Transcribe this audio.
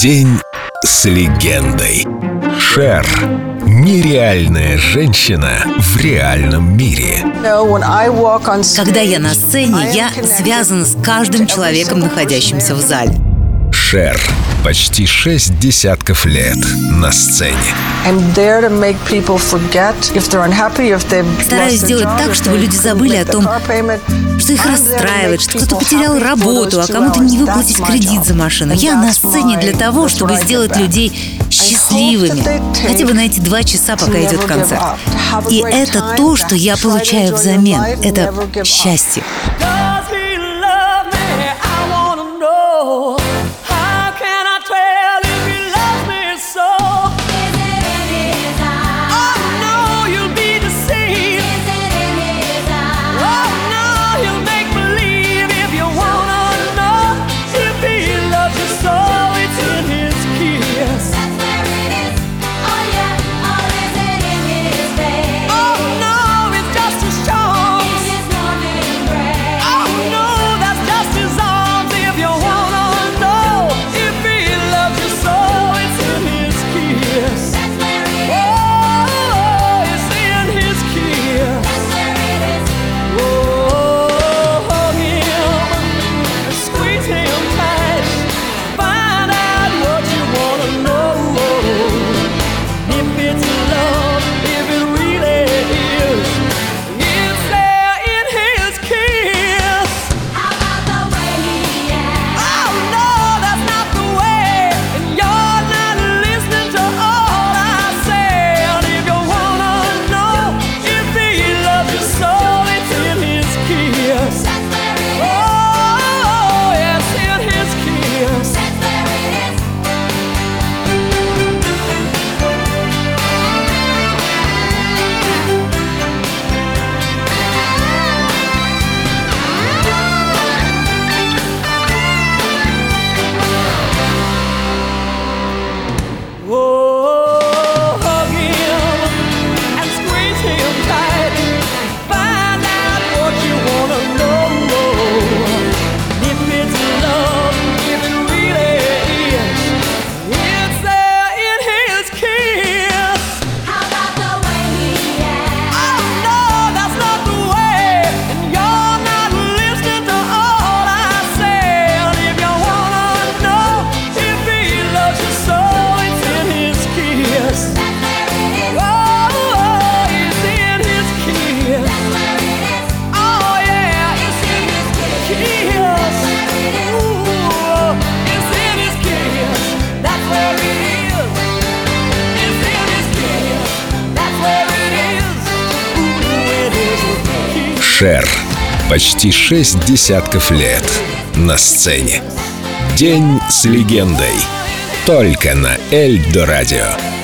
День с легендой. Шер. Нереальная женщина в реальном мире. Когда я на сцене, я связан с каждым человеком, находящимся в зале. Шер. Почти шесть десятков лет на сцене. Стараюсь сделать так, чтобы люди забыли о том, что их расстраивает, что кто-то потерял работу, а кому-то не выплатить кредит за машину. Я на сцене для того, чтобы сделать людей счастливыми. Хотя бы на эти два часа, пока идет концерт. И это то, что я получаю взамен. Это счастье. Шер. Почти шесть десятков лет на сцене. День с легендой. Только на Эльдо радио.